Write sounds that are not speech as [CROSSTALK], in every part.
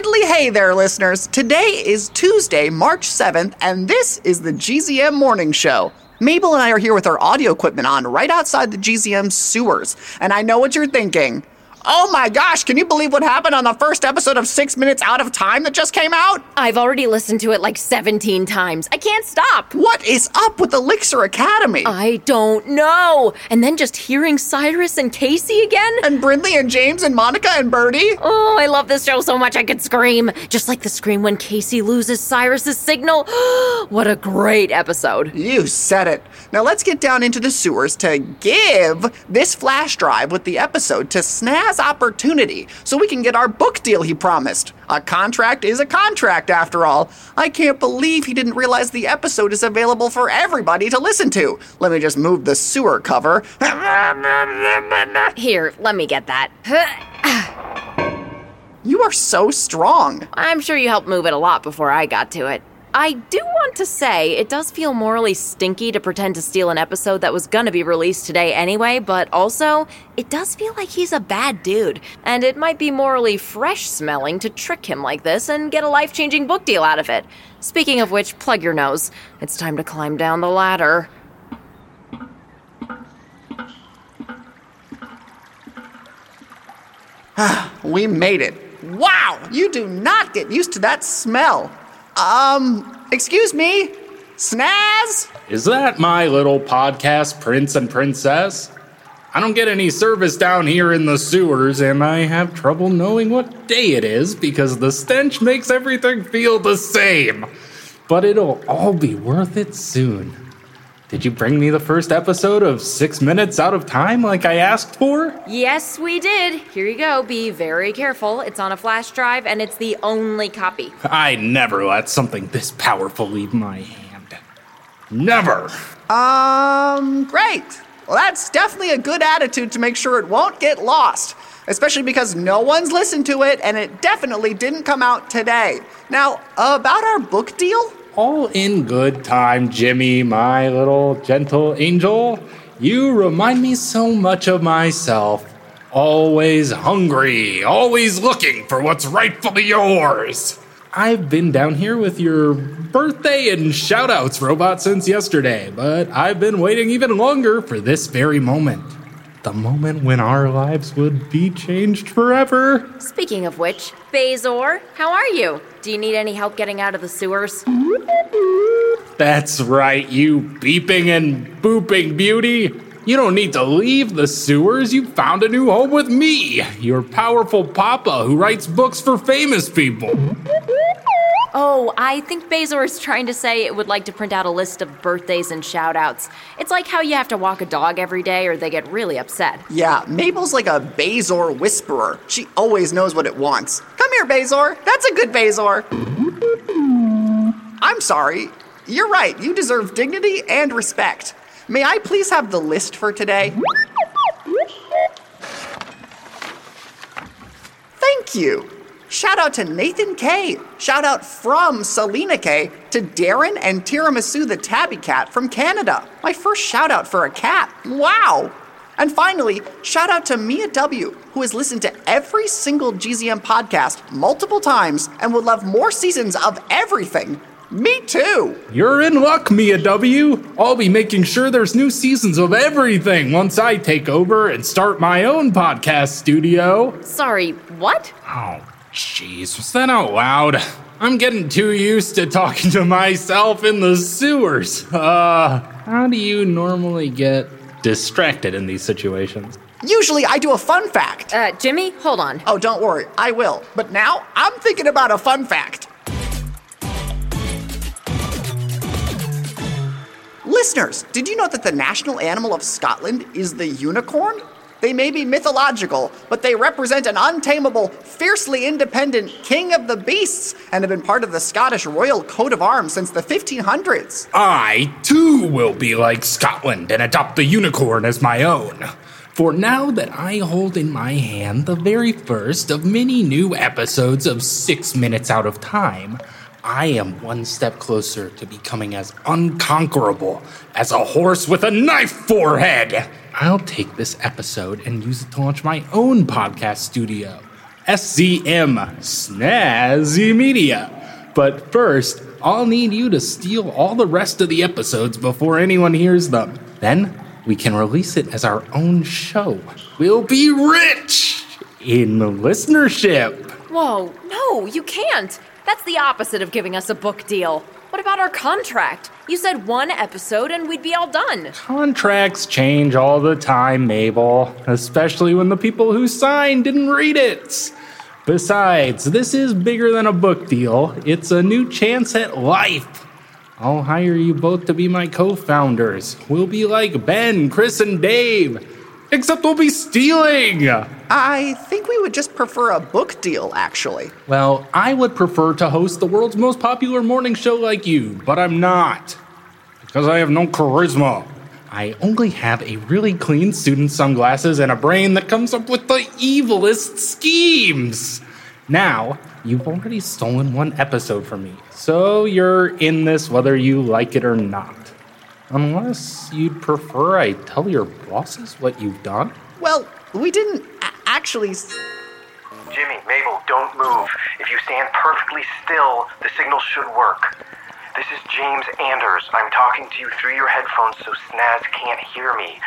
Hey there, listeners. Today is Tuesday, March 7th, and this is the GZM Morning Show. Mabel and I are here with our audio equipment on right outside the GZM sewers, and I know what you're thinking. Oh my gosh, can you believe what happened on the first episode of Six Minutes Out of Time that just came out? I've already listened to it like 17 times. I can't stop. What is up with Elixir Academy? I don't know. And then just hearing Cyrus and Casey again? and Brindley and James and Monica and Birdie? Oh, I love this show so much I could scream. Just like the scream when Casey loses Cyrus's signal. [GASPS] what a great episode. You said it. Now let's get down into the sewers to give this flash drive with the episode to Opportunity so we can get our book deal he promised. A contract is a contract, after all. I can't believe he didn't realize the episode is available for everybody to listen to. Let me just move the sewer cover. [LAUGHS] Here, let me get that. You are so strong. I'm sure you helped move it a lot before I got to it. I do want to say it does feel morally stinky to pretend to steal an episode that was gonna be released today anyway, but also, it does feel like he's a bad dude, and it might be morally fresh smelling to trick him like this and get a life changing book deal out of it. Speaking of which, plug your nose. It's time to climb down the ladder. [SIGHS] We made it. Wow, you do not get used to that smell. Um, excuse me? Snazz? Is that my little podcast, Prince and Princess? I don't get any service down here in the sewers, and I have trouble knowing what day it is because the stench makes everything feel the same. But it'll all be worth it soon. Did you bring me the first episode of Six Minutes Out of Time like I asked for? Yes, we did. Here you go. Be very careful. It's on a flash drive, and it's the only copy. I never let something this powerful leave my hand. Never! Um, great. Well, that's definitely a good attitude to make sure it won't get lost, especially because no one's listened to it and it definitely didn't come out today. Now, about our book deal? All in good time, Jimmy, my little gentle angel. You remind me so much of myself. Always hungry, always looking for what's rightfully yours. I've been down here with your birthday and shoutouts robot since yesterday, but I've been waiting even longer for this very moment. The moment when our lives would be changed forever. Speaking of which, Bazor, how are you? Do you need any help getting out of the sewers? That's right, you beeping and booping beauty. You don't need to leave the sewers. You found a new home with me, your powerful papa who writes books for famous people. Oh, I think Bazor is trying to say it would like to print out a list of birthdays and shoutouts. It's like how you have to walk a dog every day or they get really upset. Yeah, Mabel's like a Bazor whisperer. She always knows what it wants. Come here, Bazor. That's a good Bazor. I'm sorry. You're right. You deserve dignity and respect. May I please have the list for today? Thank you. Shout out to Nathan K. Shout out from Selena K. to Darren and Tiramisu the Tabby Cat from Canada. My first shout out for a cat. Wow. And finally, shout out to Mia W., who has listened to every single GZM podcast multiple times and would love more seasons of everything. Me too. You're in luck, Mia W. I'll be making sure there's new seasons of everything once I take over and start my own podcast studio. Sorry, what? Oh, jeez, was that out loud? I'm getting too used to talking to myself in the sewers. Uh, how do you normally get distracted in these situations? Usually I do a fun fact. Uh, Jimmy, hold on. Oh, don't worry, I will. But now I'm thinking about a fun fact. Listeners, did you know that the national animal of Scotland is the unicorn? They may be mythological, but they represent an untamable, fiercely independent king of the beasts and have been part of the Scottish royal coat of arms since the 1500s. I, too, will be like Scotland and adopt the unicorn as my own. For now that I hold in my hand the very first of many new episodes of Six Minutes Out of Time, I am one step closer to becoming as unconquerable as a horse with a knife forehead. I'll take this episode and use it to launch my own podcast studio. SZM Snazzy Media. But first, I'll need you to steal all the rest of the episodes before anyone hears them. Then we can release it as our own show. We'll be rich in listenership. Whoa, no, you can't. That's the opposite of giving us a book deal. What about our contract? You said one episode and we'd be all done. Contracts change all the time, Mabel, especially when the people who signed didn't read it. Besides, this is bigger than a book deal. It's a new chance at life. I'll hire you both to be my co founders. We'll be like Ben, Chris, and Dave. Except we'll be stealing! I think we would just prefer a book deal, actually. Well, I would prefer to host the world's most popular morning show like you, but I'm not. Because I have no charisma. I only have a really clean student sunglasses and a brain that comes up with the evilest schemes. Now, you've already stolen one episode from me, so you're in this whether you like it or not. Unless you'd prefer I tell your bosses what you've done? Well, we didn't a- actually. s- Jimmy, Mabel, don't move. If you stand perfectly still, the signal should work. This is James Anders. I'm talking to you through your headphones so Snazz can't hear me.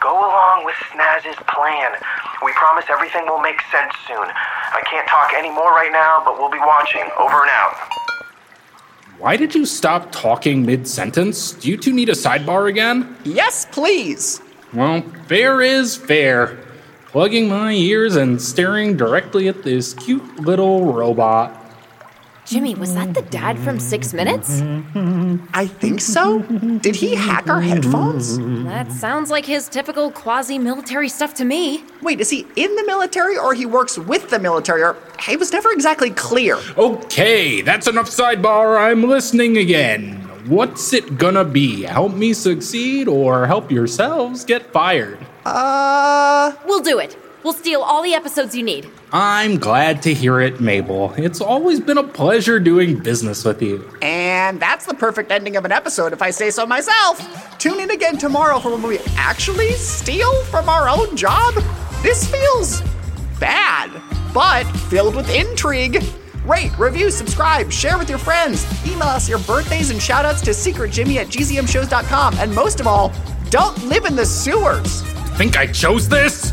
Go along with Snazz's plan. We promise everything will make sense soon. I can't talk any more right now, but we'll be watching. Over and out. Why did you stop talking mid sentence? Do you two need a sidebar again? Yes, please. Well, fair is fair. Plugging my ears and staring directly at this cute little robot. Jimmy, was that the dad from Six Minutes? I think so. Did he hack our headphones? That sounds like his typical quasi military stuff to me. Wait, is he in the military or he works with the military? Or he was never exactly clear. Okay, that's enough sidebar. I'm listening again. What's it gonna be? Help me succeed or help yourselves get fired? Uh, We'll do it. We'll steal all the episodes you need. I'm glad to hear it, Mabel. It's always been a pleasure doing business with you. and that's the perfect ending of an episode, if I say so myself. Tune in again tomorrow for when we actually steal from our own job. This feels bad, but filled with intrigue. Rate, review, subscribe, share with your friends. Email us your birthdays and shoutouts to secretjimmy at gzmshows.com. And most of all, don't live in the sewers. Think I chose this?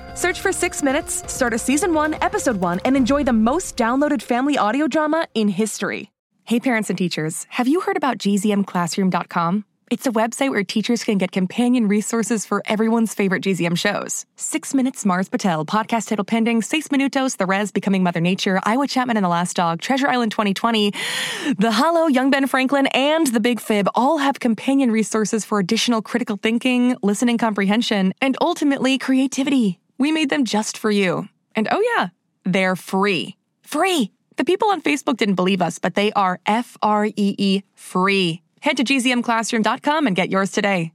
Search for Six Minutes, start a season one, episode one, and enjoy the most downloaded family audio drama in history. Hey, parents and teachers, have you heard about gzmclassroom.com? It's a website where teachers can get companion resources for everyone's favorite GZM shows. Six Minutes, Mars Patel, Podcast Title Pending, Seis Minutos, The Res, Becoming Mother Nature, Iowa Chapman and the Last Dog, Treasure Island 2020, The Hollow, Young Ben Franklin, and The Big Fib all have companion resources for additional critical thinking, listening comprehension, and ultimately creativity. We made them just for you. And oh, yeah, they're free. Free! The people on Facebook didn't believe us, but they are F R E E free. Head to gzmclassroom.com and get yours today.